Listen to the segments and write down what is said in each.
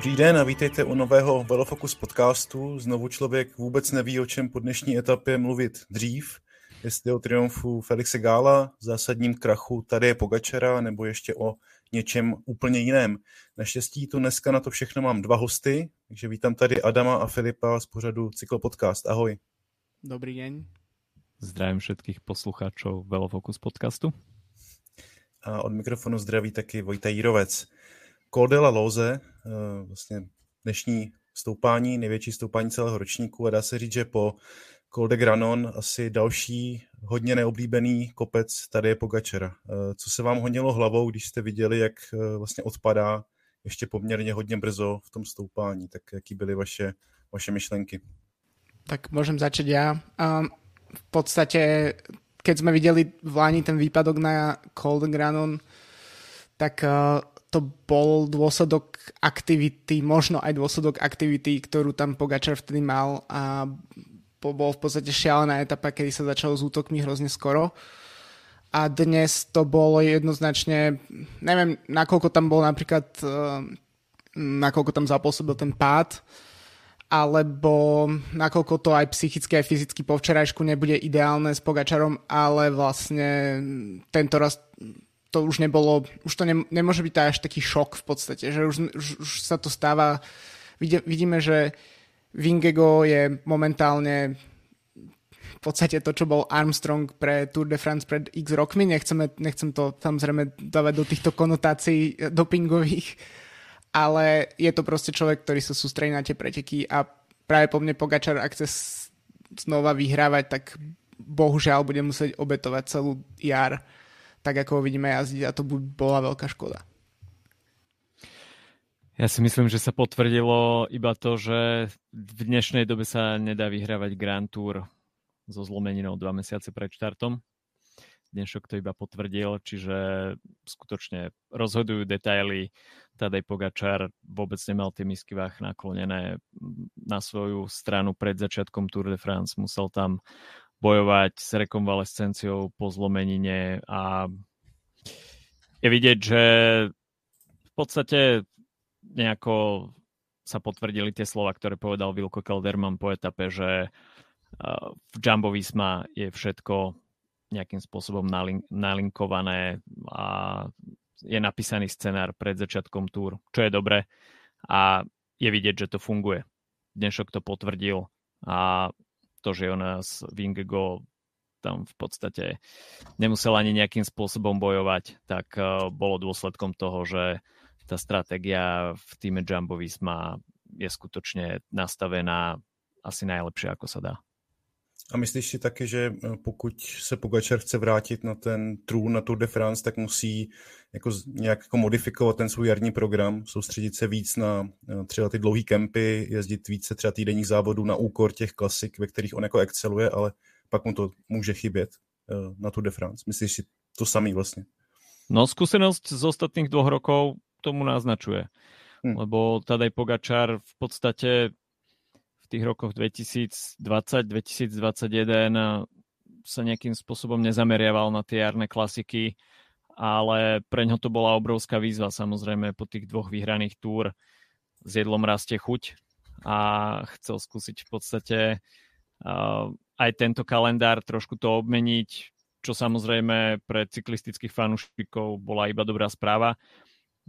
Dobrý den a vítejte u nového Velofocus podcastu. Znovu člověk vůbec neví, o čem po dnešní etapě mluvit dřív. Jestli o triumfu Felixe Gála, zásadním krachu tady je Pogačera, nebo ještě o něčem úplně jiném. Naštěstí tu dneska na to všechno mám dva hosty, takže vítám tady Adama a Filipa z pořadu Cyklopodcast. Ahoj. Dobrý deň. Zdravím všetkých poslucháčov Velofocus podcastu. A od mikrofonu zdraví taky Vojta Jírovec. Col de la Loze, vlastně dnešní stoupání, největší stoupání celého ročníku a dá se říct, že po Col de Granon asi další hodně neoblíbený kopec tady je Pogačera. Co se vám honilo hlavou, když jste viděli, jak vlastně odpadá ještě poměrně hodně brzo v tom stoupání, tak jaký byly vaše, vaše myšlenky? Tak môžem začať ja. Um, v podstate, keď sme videli v Lani ten výpadok na Cold Granon, tak to bol dôsledok aktivity, možno aj dôsledok aktivity, ktorú tam Pogačar vtedy mal a bol v podstate šialená etapa, kedy sa začalo s útokmi hrozne skoro. A dnes to bolo jednoznačne, neviem, nakoľko tam bol napríklad, uh, nakoľko tam zapôsobil ten pád, alebo nakoľko to aj psychicky, aj fyzicky po včerajšku nebude ideálne s Pogačarom, ale vlastne tento raz to už nebolo, už to ne, nemôže byť až taký šok v podstate, že už, už, už sa to stáva, vidíme, že Vingego je momentálne v podstate to, čo bol Armstrong pre Tour de France pred x rokmi, Nechceme, nechcem to samozrejme dávať do týchto konotácií dopingových, ale je to proste človek, ktorý sa sústredí na tie preteky a práve po mne Pogačar, ak chce znova vyhrávať, tak bohužiaľ bude musieť obetovať celú jar, tak ako ho vidíme jazdiť a to by bola veľká škoda. Ja si myslím, že sa potvrdilo iba to, že v dnešnej dobe sa nedá vyhrávať Grand Tour so zlomeninou dva mesiace pred štartom. Dnešok to iba potvrdil, čiže skutočne rozhodujú detaily. Tadej Pogačar vôbec nemal tie misky váh naklonené na svoju stranu pred začiatkom Tour de France. Musel tam bojovať s rekonvalescenciou po zlomenine a je vidieť, že v podstate nejako sa potvrdili tie slova, ktoré povedal Vilko Kelderman po etape, že v Jumbo Visma je všetko nejakým spôsobom nalink- nalinkované a je napísaný scenár pred začiatkom túr, čo je dobre a je vidieť, že to funguje. Dnešok to potvrdil a to, že Jonas Vingego tam v podstate nemusel ani nejakým spôsobom bojovať, tak uh, bolo dôsledkom toho, že tá stratégia v týme Jumbo Visma je skutočne nastavená asi najlepšie, ako sa dá. A myslíš si taky, že eh, pokud se Pogačar chce vrátit na ten trůn na Tour de France, tak musí jako nějak jako modifikovat ten svůj jarní program, soustředit se víc na eh, třeba ty dlouhé kempy, jezdit více třeba týdenních závodů na úkor těch klasik, ve kterých on jako exceluje, ale pak mu to může chybět eh, na Tour de France. Myslíš si to samý vlastně? No skúsenosť z ostatných dvoch rokov tomu naznačuje. Hmm. Lebo Tadej Pogačar v podstate tých rokoch 2020-2021 sa nejakým spôsobom nezameriaval na tie jarné klasiky, ale pre ňo to bola obrovská výzva samozrejme po tých dvoch vyhraných túr s jedlom rastie chuť a chcel skúsiť v podstate uh, aj tento kalendár trošku to obmeniť, čo samozrejme pre cyklistických fanúšikov bola iba dobrá správa.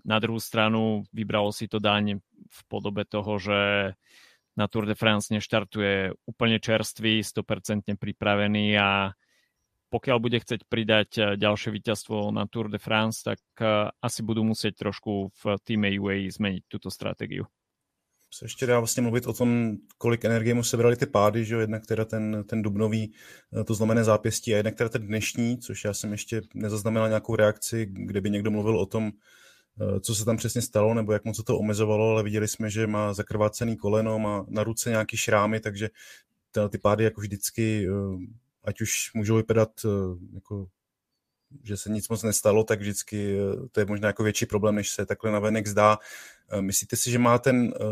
Na druhú stranu vybralo si to daň v podobe toho, že na Tour de France neštartuje úplne čerstvý, 100% pripravený a pokiaľ bude chcieť pridať eh, ďalšie víťazstvo na Tour de France, tak eh, asi budú musieť trošku v týme UAE zmeniť túto stratégiu. Se ještě dá vlastně mluvit o tom, kolik energie mu sebrali ty pády, že jo? jednak teda ten, ten dubnový, eh, to znamené zápěstí a jednak teda ten dnešní, což já jsem ještě nezaznamenal nějakou reakci, kde by někdo mluvil o tom, co se tam přesně stalo, nebo jak moc se to omezovalo, ale viděli jsme, že má zakrvácený koleno, má na ruce nějaký šrámy, takže ty pády jako vždycky, ať už můžou vypadat jako že se nic moc nestalo, tak vždycky to je možná jako větší problém, než se takhle navenek zdá. Eh, myslíte si, že má ten eh,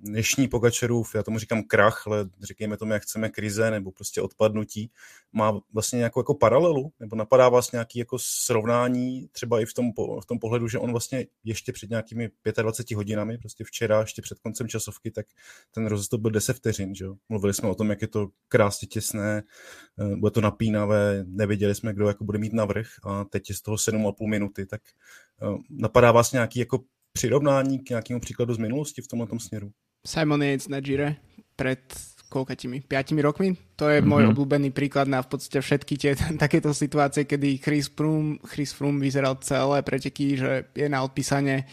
dnešní Pogačarův, já tomu říkám krach, ale řekněme tomu, jak chceme, krize nebo prostě odpadnutí, má vlastně nějakou jako paralelu, nebo napadá vás nějaký jako srovnání, třeba i v tom, v tom pohledu, že on vlastně ještě před nějakými 25 hodinami, prostě včera, ještě před koncem časovky, tak ten rozestup byl 10 vteřin, že jo? Mluvili jsme o tom, jak je to krásně těsné, eh, bude to napínavé, nevěděli jsme, kdo jako bude mít navrh a teď je z toho 7,5 minuty, tak napadá vás nějaký jako přirovnání k nějakému příkladu z minulosti v tomto směru? Simon Yates na Gire pred koľkatými, 5 rokmi. To je mm-hmm. môj obľúbený príklad na v podstate všetky tie takéto situácie, kedy Chris Froome, Chris Froome vyzeral celé preteky, že je na odpísanie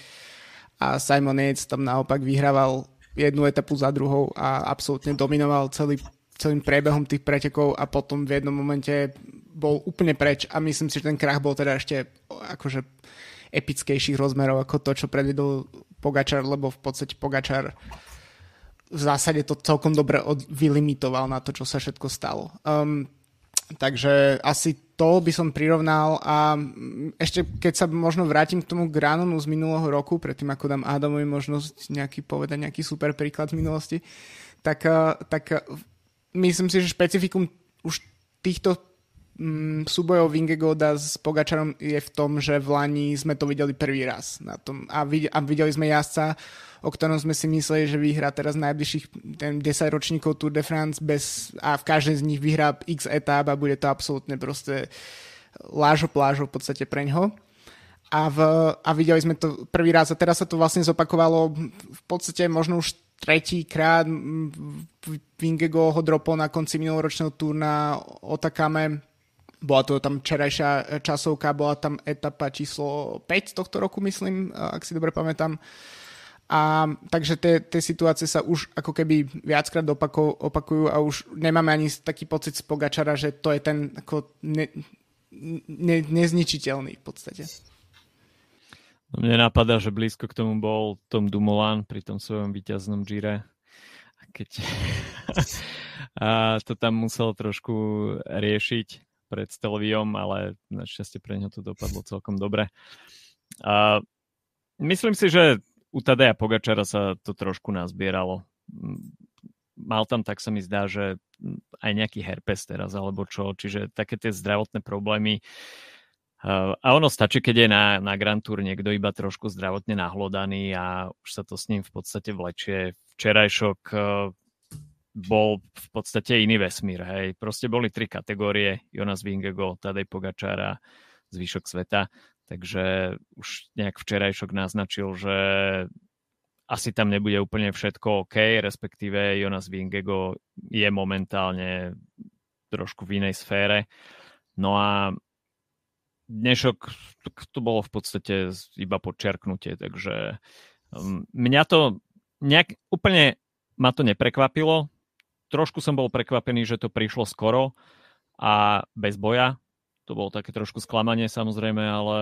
a Simon Yates tam naopak vyhrával jednu etapu za druhou a absolútne dominoval celý, celým priebehom tých pretekov a potom v jednom momente bol úplne preč a myslím si, že ten krach bol teda ešte akože epickejších rozmerov ako to, čo predvedol Pogačar, lebo v podstate Pogačar v zásade to celkom dobre od, vylimitoval na to, čo sa všetko stalo. Um, takže asi to by som prirovnal a ešte keď sa možno vrátim k tomu Granonu z minulého roku, predtým ako dám Adamovi možnosť nejaký povedať nejaký super príklad z minulosti, tak, tak myslím si, že špecifikum už týchto mm, súbojov Vingegoda s Pogačarom je v tom, že v Lani sme to videli prvý raz na tom a, vid- a videli sme jazdca, o ktorom sme si mysleli, že vyhrá teraz najbližších ten 10 ročníkov Tour de France bez, a v každej z nich vyhrá x etáp a bude to absolútne proste lážo plážo v podstate pre ňo. A, v, a videli sme to prvý raz a teraz sa to vlastne zopakovalo v podstate možno už tretíkrát Vingego ho dropol na konci minuloročného turna Otakame bola to tam včerajšia časovka, bola tam etapa číslo 5 tohto roku, myslím, ak si dobre pamätám. A takže tie, tie situácie sa už ako keby viackrát opakujú, opakujú a už nemáme ani taký pocit z Pogačara, že to je ten ako ne, ne, nezničiteľný v podstate. No mne napadá, že blízko k tomu bol Tom Dumoulin pri tom svojom víťaznom Gire. Keď a to tam musel trošku riešiť pred Stelviom, ale našťastie pre neho to dopadlo celkom dobre. A myslím si, že u Tadeja Pogačara sa to trošku nazbieralo. Mal tam, tak sa mi zdá, že aj nejaký herpes teraz, alebo čo, čiže také tie zdravotné problémy. A ono stačí, keď je na, na Grand Tour niekto iba trošku zdravotne nahlodaný a už sa to s ním v podstate vlečie. Včerajšok bol v podstate iný vesmír. Hej. Proste boli tri kategórie, Jonas Vingego, Tadej Pogačára, zvyšok sveta, takže už nejak včerajšok naznačil, že asi tam nebude úplne všetko OK, respektíve Jonas Vingego je momentálne trošku v inej sfére. No a dnešok to bolo v podstate iba podčiarknutie, takže mňa to nejak úplne ma to neprekvapilo, trošku som bol prekvapený, že to prišlo skoro a bez boja. To bolo také trošku sklamanie samozrejme, ale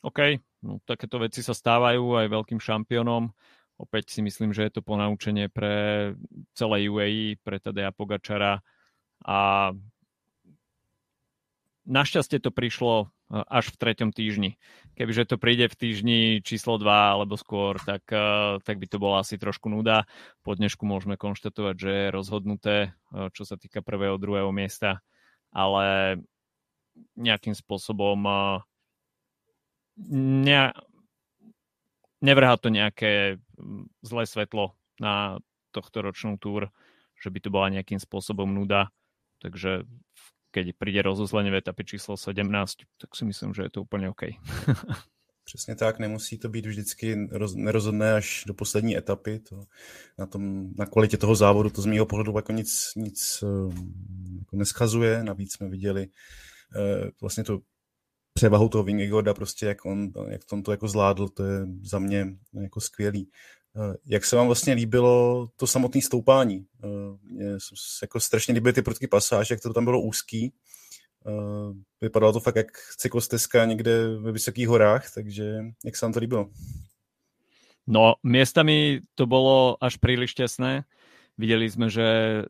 OK, no, takéto veci sa stávajú aj veľkým šampiónom. Opäť si myslím, že je to ponaučenie pre celé UAE, pre Tadeja Pogačara a našťastie to prišlo až v treťom týždni. Kebyže to príde v týždni číslo 2 alebo skôr, tak, eh, tak by to bola asi trošku nuda. Po dnešku môžeme konštatovať, že je rozhodnuté, eh, čo sa týka prvého, druhého miesta, ale nejakým spôsobom eh, ne, nevrhá to nejaké hm, zlé svetlo na tohto ročnú túr, že by to bola nejakým spôsobom nuda. Takže keď príde rozuzlenie v etape číslo 17, tak si myslím, že je to úplně OK. Přesně tak, nemusí to být vždycky roz, nerozhodné až do poslední etapy. To, na, tom, na kvalitě toho závodu to z mého pohledu jako nic, nic ehm, jako neschazuje. Navíc jsme viděli uh, vlastně to převahu toho Vingegaarda, prostě jak on, jak on to jako zvládl, to je za mě jako skvělý. Eh, jak se vám vlastně líbilo to samotné stoupání? Eh, mně jako strašně líbily ty prudké pasáže, jak to tam bylo úzký. Eh, vypadalo to fakt jak cyklostezka někde ve vysokých horách, takže jak se vám to líbilo? No, miestami to bolo až príliš tesné. Videli sme, že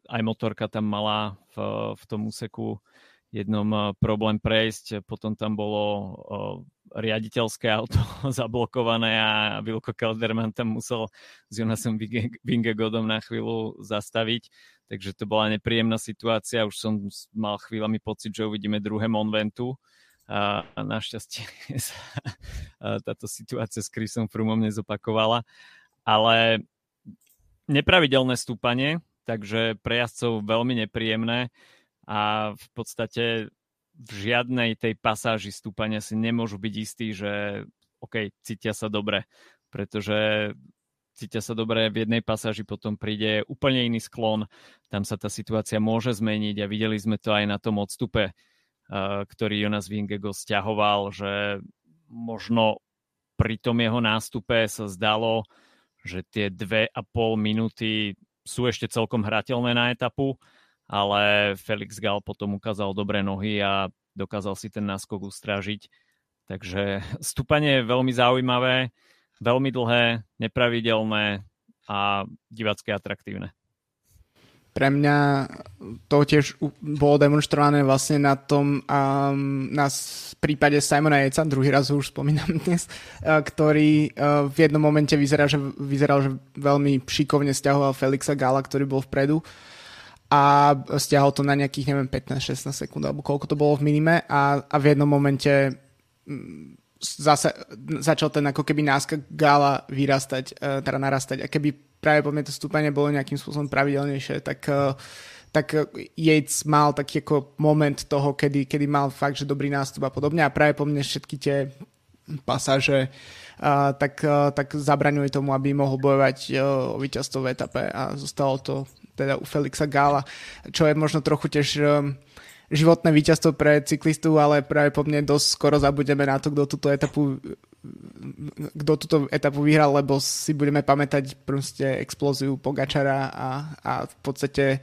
aj motorka tam mala v, v tom úseku jednom problém prejsť, potom tam bolo riaditeľské auto zablokované a Vilko Kelderman tam musel s Jonasom Vingegodom na chvíľu zastaviť, takže to bola nepríjemná situácia, už som mal chvíľami pocit, že uvidíme druhé Monventu. A, našťastie sa táto situácia s Chrisom Frumom nezopakovala, ale nepravidelné stúpanie, takže pre jazdcov veľmi nepríjemné a v podstate v žiadnej tej pasáži stúpania si nemôžu byť istí, že OK, cítia sa dobre, pretože cítia sa dobre, v jednej pasáži potom príde úplne iný sklon, tam sa tá situácia môže zmeniť a videli sme to aj na tom odstupe, ktorý Jonas Vingego stiahoval, že možno pri tom jeho nástupe sa zdalo, že tie dve a pol minúty sú ešte celkom hrateľné na etapu, ale Felix Gal potom ukázal dobré nohy a dokázal si ten náskok ustrážiť. Takže stúpanie je veľmi zaujímavé, veľmi dlhé, nepravidelné a divacké atraktívne. Pre mňa to tiež bolo demonstrované vlastne na tom um, na prípade Simona Jeca, druhý raz už spomínam dnes, uh, ktorý uh, v jednom momente vyzeral, že, vyzeral, že veľmi šikovne stiahoval Felixa Gala, ktorý bol vpredu a stiahol to na nejakých, neviem, 15-16 sekúnd, alebo koľko to bolo v minime a, a v jednom momente mm, zase začal ten ako keby náskak Gala vyrastať, e, teda narastať. A keby práve po mne to stúpanie bolo nejakým spôsobom pravidelnejšie, tak e, tak Yates mal taký ako moment toho, kedy, kedy mal fakt, že dobrý nástup a podobne. A práve po mne všetky tie pasáže uh, tak, tak zabraňuje tomu, aby mohol bojovať uh, o víťazstvo v etape a zostalo to teda u Felixa Gála, čo je možno trochu tiež um, životné víťazstvo pre cyklistu, ale práve po mne dosť skoro zabudeme na to, kto túto etapu kto túto etapu vyhral, lebo si budeme pamätať proste explóziu Pogačara a, a v podstate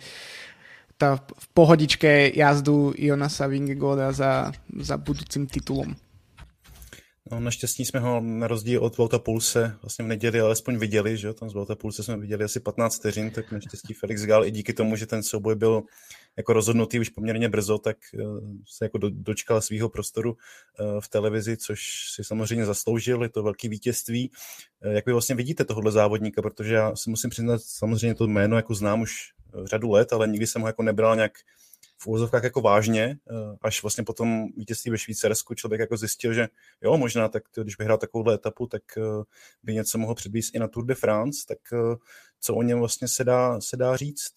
tá v pohodičke jazdu Jonasa Vingegoda za, za budúcim titulom. No, naštěstí jsme ho na rozdíl od Volta Pulse vlastně v neděli alespoň viděli, že tam z Volta Pulse jsme viděli asi 15 vteřin, tak naštěstí Felix Gal i díky tomu, že ten souboj byl jako rozhodnutý už poměrně brzo, tak uh, se jako do, dočkal svého prostoru uh, v televizi, což si samozřejmě zasloužil, je to velký vítězství. Uh, jak vy vlastně vidíte tohohle závodníka, protože já si musím přiznat, samozřejmě to jméno jako znám už řadu let, ale nikdy jsem ho jako nebral nějak v úvozovkách jako vážně, eh, až vlastně potom vítězství ve Švýcarsku člověk jako zjistil, že jo, možná tak když vyhrál takovouhle etapu, tak eh, by něco mohl předvíst i na Tour de France, tak eh, co o něm vlastně se dá, se dá říct?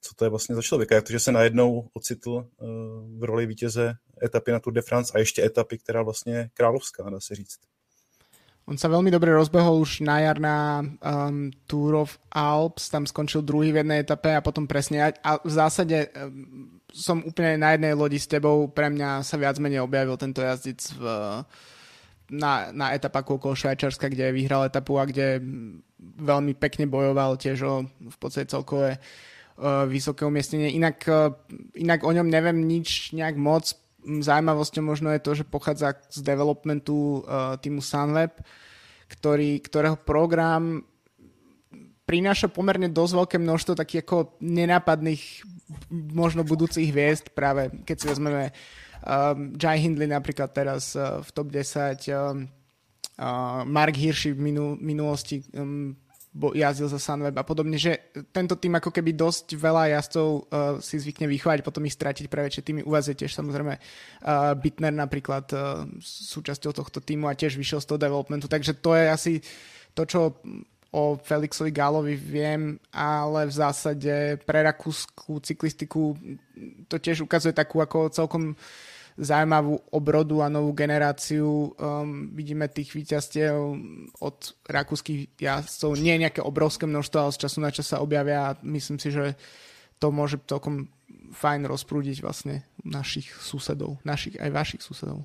Co to je vlastně za člověka? Jak to, že se najednou ocitl v roli vítěze etapy na Tour de France a ještě etapy, která vlastně je královská, dá se říct. On sa veľmi dobre rozbehol už na jar na um, Tour of Alps, tam skončil druhý v jednej etape a potom presne a v zásade um, som úplne na jednej lodi s tebou, pre mňa sa viac menej objavil tento jazdec v, na, na etapách okolo Švajčarska, kde vyhral etapu a kde veľmi pekne bojoval tiež o v podstate celkové uh, vysoké umiestnenie. Inak, uh, inak o ňom neviem nič nejak moc, zaujímavosťou možno je to, že pochádza z developmentu uh, týmu Sunweb, ktorý, ktorého program prináša pomerne dosť veľké množstvo takých ako nenápadných možno budúcich hviezd, práve keď si vezmeme um, Jai Hindley napríklad teraz uh, v top 10, um, uh, Mark Hirschi v minu, minulosti um, jazdil za Sunweb a podobne, že tento tým ako keby dosť veľa jazdcov uh, si zvykne vychovať, potom ich stratiť pre väčšie týmy. Vás je tiež samozrejme uh, Bitner napríklad uh, súčasťou tohto týmu a tiež vyšiel z toho developmentu, takže to je asi to, čo o Felixovi Gálovi viem, ale v zásade pre rakúskú cyklistiku to tiež ukazuje takú ako celkom uh, zaujímavú obrodu a novú generáciu. Um, vidíme tých víťazstiev od rakúskych jazdcov. Nie je nejaké obrovské množstvo, ale z času na čas sa objavia a myslím si, že to môže celkom fajn rozprúdiť vlastne našich susedov, našich aj vašich susedov.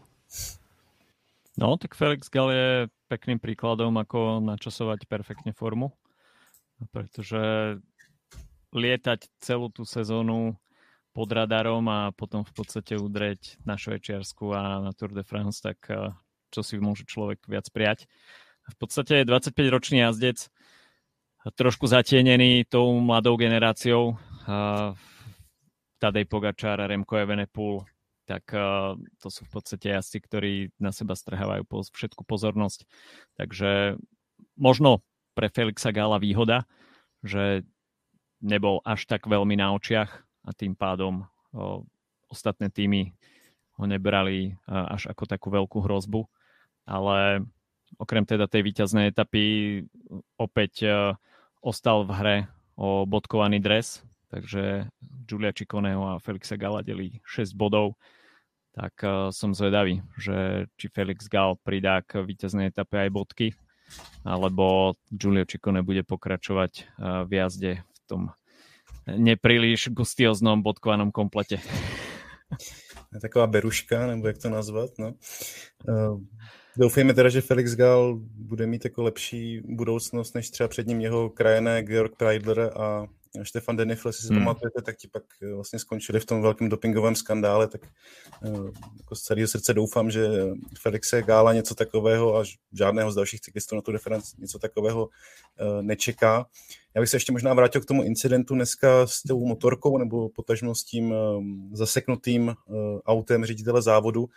No, tak Felix Gal je pekným príkladom, ako načasovať perfektne formu, pretože lietať celú tú sezónu pod radarom a potom v podstate udreť na Švajčiarsku a na Tour de France, tak eh, čo si môže človek viac prijať. V podstate je 25-ročný jazdec trošku zatienený tou mladou generáciou. Tadej Pogačár a Remko Evenepoel, tak to sú v podstate jazdci, ktorí na seba strhávajú všetku pozornosť. Takže možno pre Felixa Gala výhoda, že nebol až tak veľmi na očiach a tým pádom o, ostatné týmy ho nebrali až ako takú veľkú hrozbu. Ale okrem teda tej víťaznej etapy opäť uh, ostal v hre o bodkovaný dres, takže Giulia Cicconeho a Felixa Gala delí 6 bodov, tak uh, som zvedavý, že či Felix Gal pridá k víťaznej etape aj bodky, alebo Giulio Ciccone bude pokračovať v jazde v tom nepríliš gustioznom bodkovanom komplete. Taková beruška, nebo jak to nazvat. No. Doufejme teda, že Felix Gal bude mít jako lepší budoucnost, než třeba před ním jeho krajené Georg Preidler a Štefan Denifl, jestli si hmm. pamatujete, tak ti pak eh, vlastně skončili v tom velkém dopingovém skandále, tak eh, jako z celého srdce doufám, že Felixe Gála něco takového a žádného z dalších cyklistů na tu referenci něco takového eh, nečeká. Já bych se ještě možná vrátil k tomu incidentu dneska s tou motorkou nebo potažmo s tím zaseknutým autem ředitele závodu.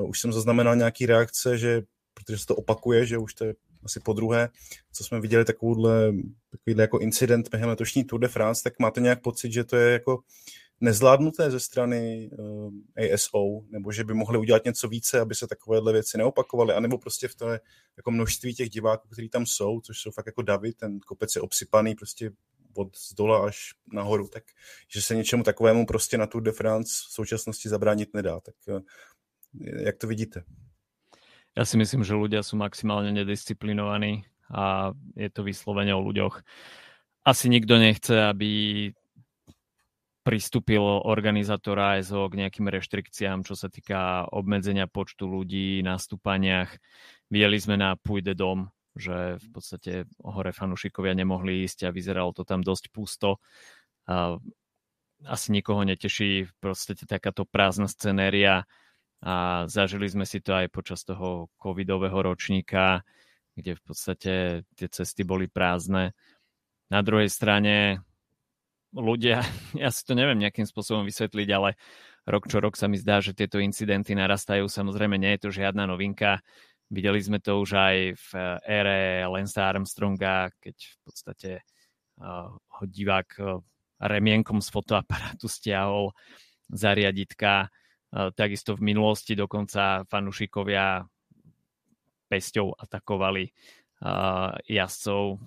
Už jsem zaznamenal nějaký reakce, že protože se to opakuje, že už to je asi po druhé, co jsme viděli takovouhle, takovýhle jako incident během letošní Tour de France, tak máte nějak pocit, že to je jako nezvládnuté ze strany uh, eh, ASO, nebo že by mohli udělat něco více, aby se takovéhle věci neopakovaly, anebo prostě v té jako množství těch diváků, kteří tam jsou, což jsou fakt jako davy, ten kopec je obsypaný prostě od z dola až nahoru, tak že se něčemu takovému prostě na Tour de France v současnosti zabránit nedá. Tak uh, jak to vidíte? Ja si myslím, že ľudia sú maximálne nedisciplinovaní a je to vyslovene o ľuďoch. Asi nikto nechce, aby pristúpil organizátor ASO k nejakým reštrikciám, čo sa týka obmedzenia počtu ľudí na stúpaniach. Videli sme na Puy Dom, že v podstate hore fanúšikovia nemohli ísť a vyzeralo to tam dosť pusto. Asi nikoho neteší v podstate takáto prázdna scenéria a zažili sme si to aj počas toho covidového ročníka, kde v podstate tie cesty boli prázdne. Na druhej strane ľudia, ja si to neviem nejakým spôsobom vysvetliť, ale rok čo rok sa mi zdá, že tieto incidenty narastajú. Samozrejme, nie je to žiadna novinka. Videli sme to už aj v ére Lensa Armstronga, keď v podstate uh, ho divák uh, remienkom z fotoaparátu stiahol zariaditka Takisto v minulosti dokonca fanúšikovia pesťou atakovali jazdcov,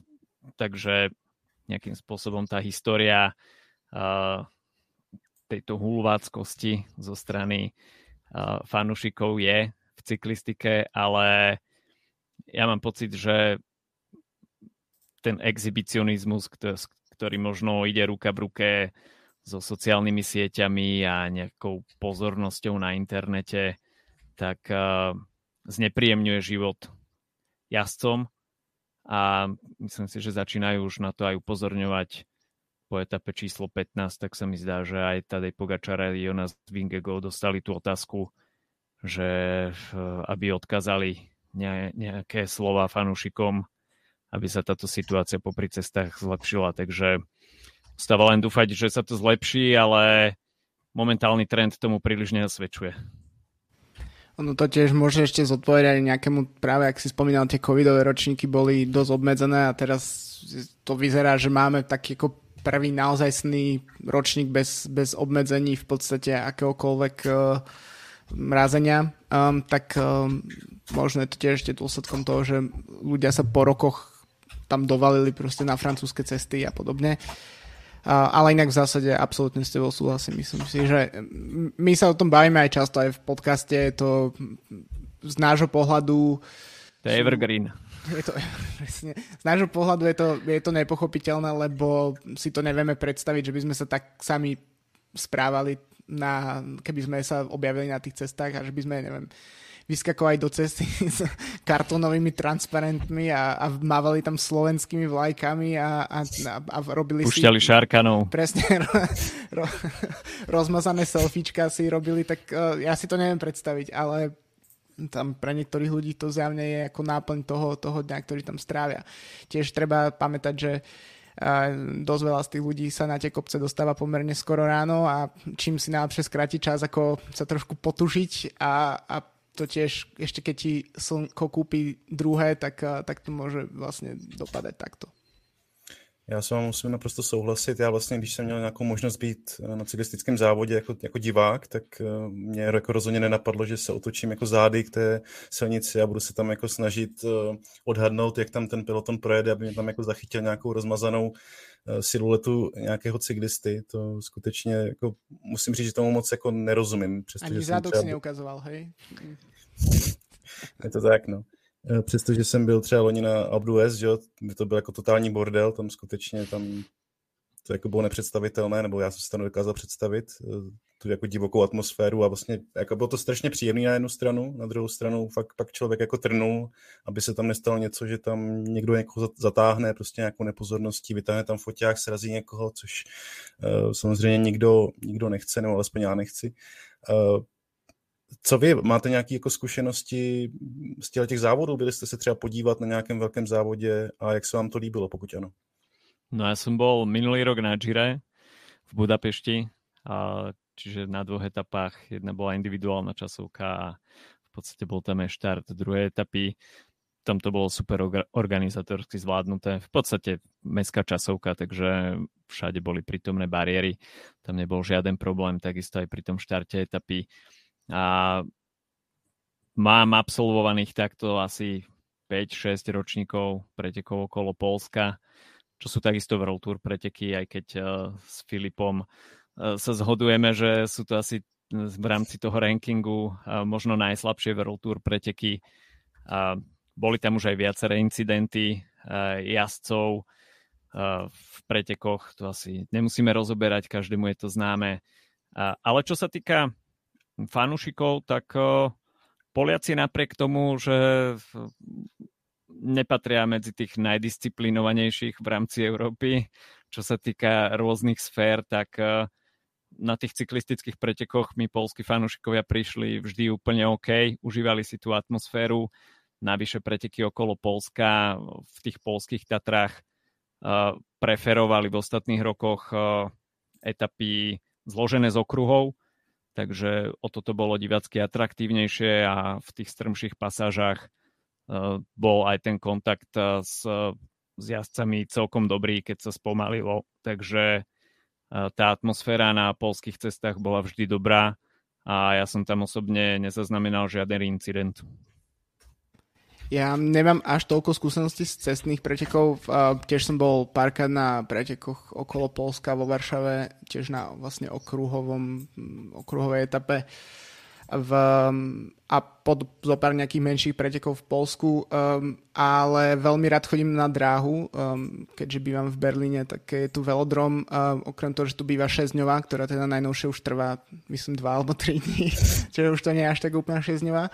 takže nejakým spôsobom tá história tejto hulváckosti zo strany fanúšikov je v cyklistike, ale ja mám pocit, že ten exhibicionizmus, ktorý možno ide ruka v ruke so sociálnymi sieťami a nejakou pozornosťou na internete, tak uh, znepríjemňuje život jazdcom a myslím si, že začínajú už na to aj upozorňovať po etape číslo 15, tak sa mi zdá, že aj Tadej Pogačar a Jonas Vingego dostali tú otázku, že uh, aby odkazali nejaké slova fanúšikom, aby sa táto situácia popri cestách zlepšila. Takže Stáva len dúfať, že sa to zlepší, ale momentálny trend tomu príliš nenasvedčuje. Ono to tiež môže ešte zodpovedať nejakému, práve ak si spomínal, tie covidové ročníky boli dosť obmedzené a teraz to vyzerá, že máme taký ako prvý naozajstný ročník bez, bez obmedzení v podstate akéhokoľvek uh, mrazenia, um, tak um, možno je to tiež ešte dôsledkom toho, že ľudia sa po rokoch tam dovalili proste na francúzske cesty a podobne. Ale inak v zásade absolútne s tebou súhlasím. Myslím si, že my sa o tom bavíme aj často aj v podcaste, je to z nášho pohľadu... To je evergreen. Je to, presne, z nášho pohľadu je to, je to nepochopiteľné, lebo si to nevieme predstaviť, že by sme sa tak sami správali, na, keby sme sa objavili na tých cestách a že by sme, neviem, vyskakovali do cesty s kartónovými transparentmi a, a mávali tam slovenskými vlajkami a, a, a robili Pušťali si... šarkanov. Presne, ro, ro, rozmazané selfiečka si robili, tak uh, ja si to neviem predstaviť, ale tam pre niektorých ľudí to zjavne je ako náplň toho, toho dňa, ktorý tam strávia. Tiež treba pamätať, že dosť veľa z tých ľudí sa na tie kopce dostáva pomerne skoro ráno a čím si najlepšie skráti čas, ako sa trošku potužiť a, a to tiež, ešte keď ti slnko kúpi druhé, tak, tak to môže vlastne dopadať takto. Já s vámi musím naprosto souhlasit. Já vlastně, když jsem měl nějakou možnost být eh, na cyklistickém závodě jako, jako divák, tak eh, mě jako rozhodně nenapadlo, že se otočím jako zády k té silnici a budu se tam jako snažit eh, odhadnout, jak tam ten peloton projede, aby mě tam jako zachytil nějakou rozmazanou siluetu nějakého cyklisty. To skutečně jako, musím říct, že tomu moc jako nerozumím. Ani zádok třeba... si neukazoval, hej? Je to tak, no. Eh, přestože jsem byl třeba loni na Abdu S, že to byl jako totální bordel, tam skutečně tam to jako bylo nepředstavitelné, nebo já jsem si to nedokázal představit, eh, tu jako divokou atmosféru a vlastně jako bylo to strašně příjemné na jednu stranu, na druhou stranu fakt pak člověk jako trnul, aby se tam nestalo něco, že tam někdo někoho zatáhne prostě nějakou nepozorností, vytáhne tam foťák, srazí někoho, což uh, samozřejmě nikdo, nikdo nechce, nebo alespoň já nechci. Uh, co vy, máte nějaké jako zkušenosti z těch závodů? Byli jste se třeba podívat na nějakém velkém závodě a jak se vám to líbilo, pokud ano? No ja som bol minulý rok na Gire v Budapešti, a čiže na dvoch etapách. Jedna bola individuálna časovka a v podstate bol tam aj štart druhej etapy. Tam to bolo super organizátorsky zvládnuté. V podstate mestská časovka, takže všade boli prítomné bariéry. Tam nebol žiaden problém, takisto aj pri tom štarte etapy a mám absolvovaných takto asi 5-6 ročníkov pretekov okolo Polska, čo sú takisto World Tour preteky, aj keď uh, s Filipom sa zhodujeme, že sú to asi v rámci toho rankingu možno najslabšie World Tour preteky. Boli tam už aj viaceré incidenty jazdcov v pretekoch, to asi nemusíme rozoberať, každému je to známe. Ale čo sa týka fanúšikov, tak Poliaci napriek tomu, že nepatria medzi tých najdisciplinovanejších v rámci Európy, čo sa týka rôznych sfér, tak na tých cyklistických pretekoch my polskí fanúšikovia prišli vždy úplne OK, užívali si tú atmosféru, navyše preteky okolo Polska v tých polských Tatrách preferovali v ostatných rokoch etapy zložené z okruhov, takže o toto bolo divácky atraktívnejšie a v tých strmších pasážach uh, bol aj ten kontakt s, s jazdcami celkom dobrý, keď sa spomalilo, takže tá atmosféra na polských cestách bola vždy dobrá a ja som tam osobne nezaznamenal žiaden incident. Ja nemám až toľko skúseností z cestných pretekov. Tiež som bol párkrát na pretekoch okolo Polska vo Varšave, tiež na vlastne okruhovom, okruhovej etape v, a pod zo pár nejakých menších pretekov v Polsku, um, ale veľmi rád chodím na dráhu, um, keďže bývam v Berlíne, tak je tu velodrom, um, okrem toho, že tu býva 6 dňová, ktorá teda najnovšie už trvá, myslím, 2 alebo 3 dní, čiže už to nie je až tak úplne 6 dňová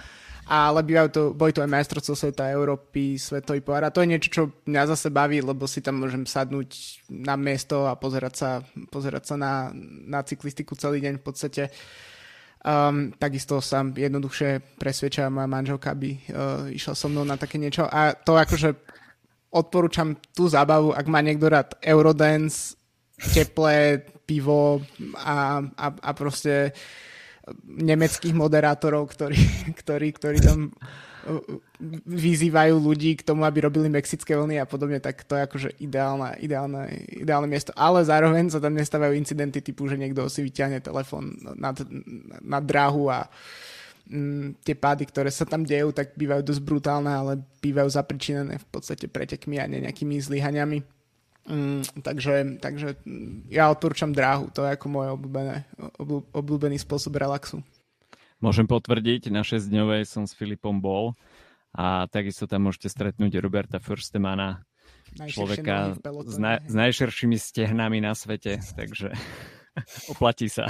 ale bývajú to, boli to aj majstrovstvo sveta, Európy, svetový pohár a to je niečo, čo mňa zase baví, lebo si tam môžem sadnúť na miesto a pozerať sa, pozerať sa na, na cyklistiku celý deň v podstate. Um, takisto sa jednoduchšie presvedča moja manželka, aby uh, išla so mnou na také niečo. A to akože odporúčam tú zábavu, ak má niekto rád Eurodance, teplé pivo a, a, a proste nemeckých moderátorov, ktorí, ktorí, ktorí tam vyzývajú ľudí k tomu, aby robili mexické vlny a podobne, tak to je akože ideálne, ideálne, ideálne miesto. Ale zároveň sa tam nestávajú incidenty typu, že niekto si vyťahne telefon nad, nad dráhu a mm, tie pády, ktoré sa tam dejú, tak bývajú dosť brutálne, ale bývajú zapričinené v podstate pretekmi a ne nejakými zlyhaniami Mm, takže, takže ja odporúčam dráhu, to je ako môj obľúbené, obľúbený spôsob relaxu. Môžem potvrdiť, na 6 dňovej som s Filipom bol a takisto tam môžete stretnúť Roberta Furstemana, človeka s, na, s najširšími stehnami na svete, takže oplatí sa.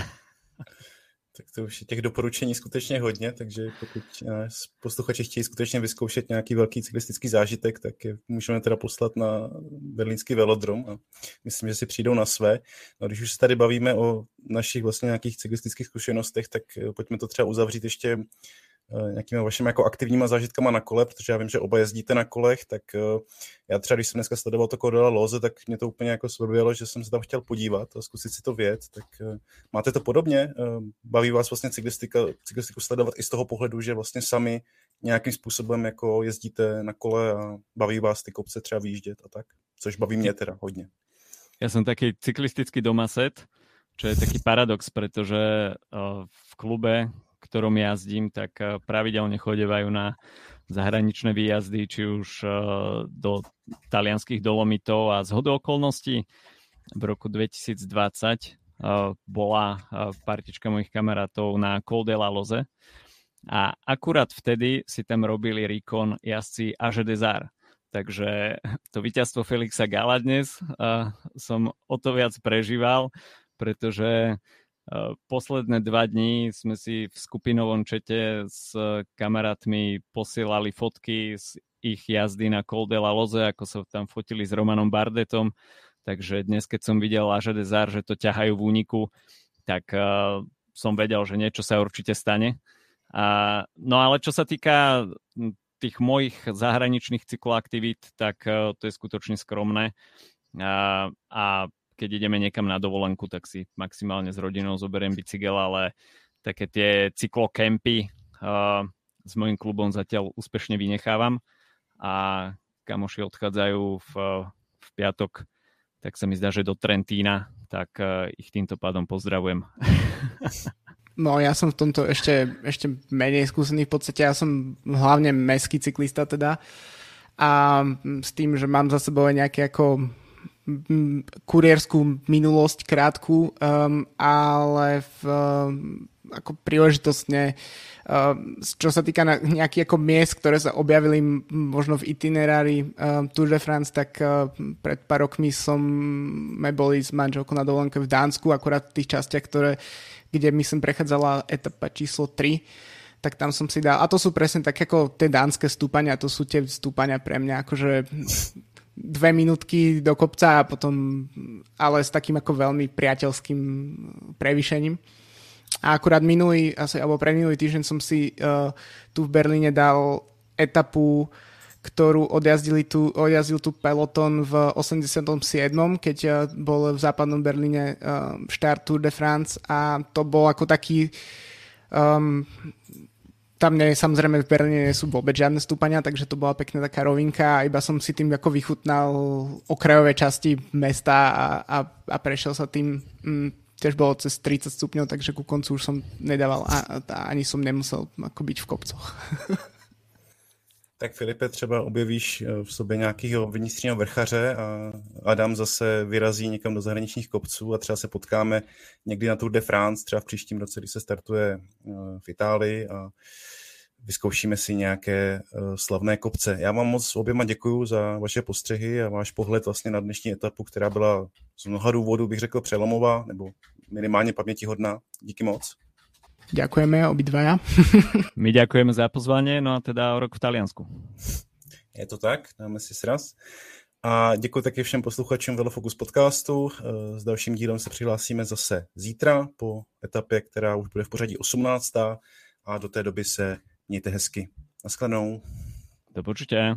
Tak to už je těch doporučení skutečně hodně, takže pokud eh, posluchači chtějí skutečně vyzkoušet nějaký velký cyklistický zážitek, tak je můžeme teda poslat na berlínský velodrom a myslím, že si přijdou na své. No, když už se tady bavíme o našich vlastně nějakých cyklistických zkušenostech, tak eh, pojďme to třeba uzavřít ještě Eh, nějakými vašimi jako aktivníma zážitkama na kole, protože já vím, že oba jezdíte na kolech, tak eh, já třeba, když jsem dneska sledoval to Cordela Loze, tak mě to úplně jako svrbělo, že jsem se tam chtěl podívat a zkusit si to vědět. Tak eh, máte to podobně? Baví vás vlastně cyklistika, cyklistiku sledovat i z toho pohledu, že vlastně sami nějakým způsobem jako jezdíte na kole a baví vás ty kopce třeba výjíždět a tak? Což baví mě teda hodně. Ja som taký cyklistický domaset, čo je taký paradox, pretože v klube, ktorom jazdím, tak eh, pravidelne chodevajú na zahraničné výjazdy, či už eh, do talianských dolomitov a z okolností v roku 2020 eh, bola partička mojich kamarátov na Col de la Loze a akurát vtedy si tam robili rikon jazdci Aže Desar. Takže to víťazstvo Felixa Gala dnes som o to viac prežíval, pretože Posledné dva dní sme si v skupinovom čete s kamarátmi posielali fotky z ich jazdy na Col de la Loze, ako sa tam fotili s Romanom Bardetom. Takže dnes, keď som videl Aže Desar, že to ťahajú v úniku, tak uh, som vedel, že niečo sa určite stane. A, no ale čo sa týka tých mojich zahraničných cykloaktivít, tak uh, to je skutočne skromné. A, a keď ideme niekam na dovolenku, tak si maximálne s rodinou zoberiem bicykel, ale také tie cyklokempy uh, s mojim klubom zatiaľ úspešne vynechávam. A kamoši odchádzajú v, v piatok, tak sa mi zdá, že do Trentína, tak uh, ich týmto pádom pozdravujem. No ja som v tomto ešte, ešte menej skúsený, v podstate. Ja som hlavne meský cyklista teda. A s tým, že mám za sebou nejaké ako kuriérskú minulosť krátku, um, ale v, um, ako príležitostne, um, čo sa týka nejakých ako miest, ktoré sa objavili možno v itinerári um, Tour de France, tak uh, pred pár rokmi sme boli s manželkou na dovolenke v Dánsku, akorát v tých častiach, ktoré, kde myslím prechádzala etapa číslo 3 tak tam som si dal, a to sú presne tak ako tie dánske stúpania, to sú tie stúpania pre mňa, akože dve minútky do kopca a potom, ale s takým ako veľmi priateľským prevýšením. A akurát minulý, asi, alebo minulý týždeň som si uh, tu v Berlíne dal etapu, ktorú odjazdili tu, odjazdil tu peloton v 87. keď uh, bol v západnom Berlíne uh, štart Tour de France a to bol ako taký um, tam nie, samozrejme v Berlíne nie sú vôbec žiadne stúpania, takže to bola pekná taká rovinka a iba som si tým ako vychutnal okrajové časti mesta a, a, a prešiel sa tým. Mm, tiež bolo cez 30 stupňov, takže ku koncu už som nedával a, a ani som nemusel ako byť v kopcoch. Tak Filipe, třeba objevíš eh, v sobě nějakého vnitřního vrchaře a Adam zase vyrazí někam do zahraničních kopců a třeba se potkáme někdy na Tour de France, třeba v příštím roce, kdy se startuje eh, v Itálii a vyzkoušíme si nějaké eh, slavné kopce. Já vám moc oběma děkuji za vaše postřehy a váš pohled vlastně na dnešní etapu, která byla z mnoha důvodů, bych řekl, přelomová nebo minimálně pamětihodná. Díky moc. Ďakujeme obidvaja. My ďakujeme za pozvanie, no a teda o rok v Taliansku. Je to tak, dáme si sraz. A děkuji taky všem posluchačům Velofocus podcastu. S dalším dílem se přihlásíme zase zítra po etapě, která už bude v pořadí 18. A do té doby se mějte hezky. Naschledanou. Do počutia.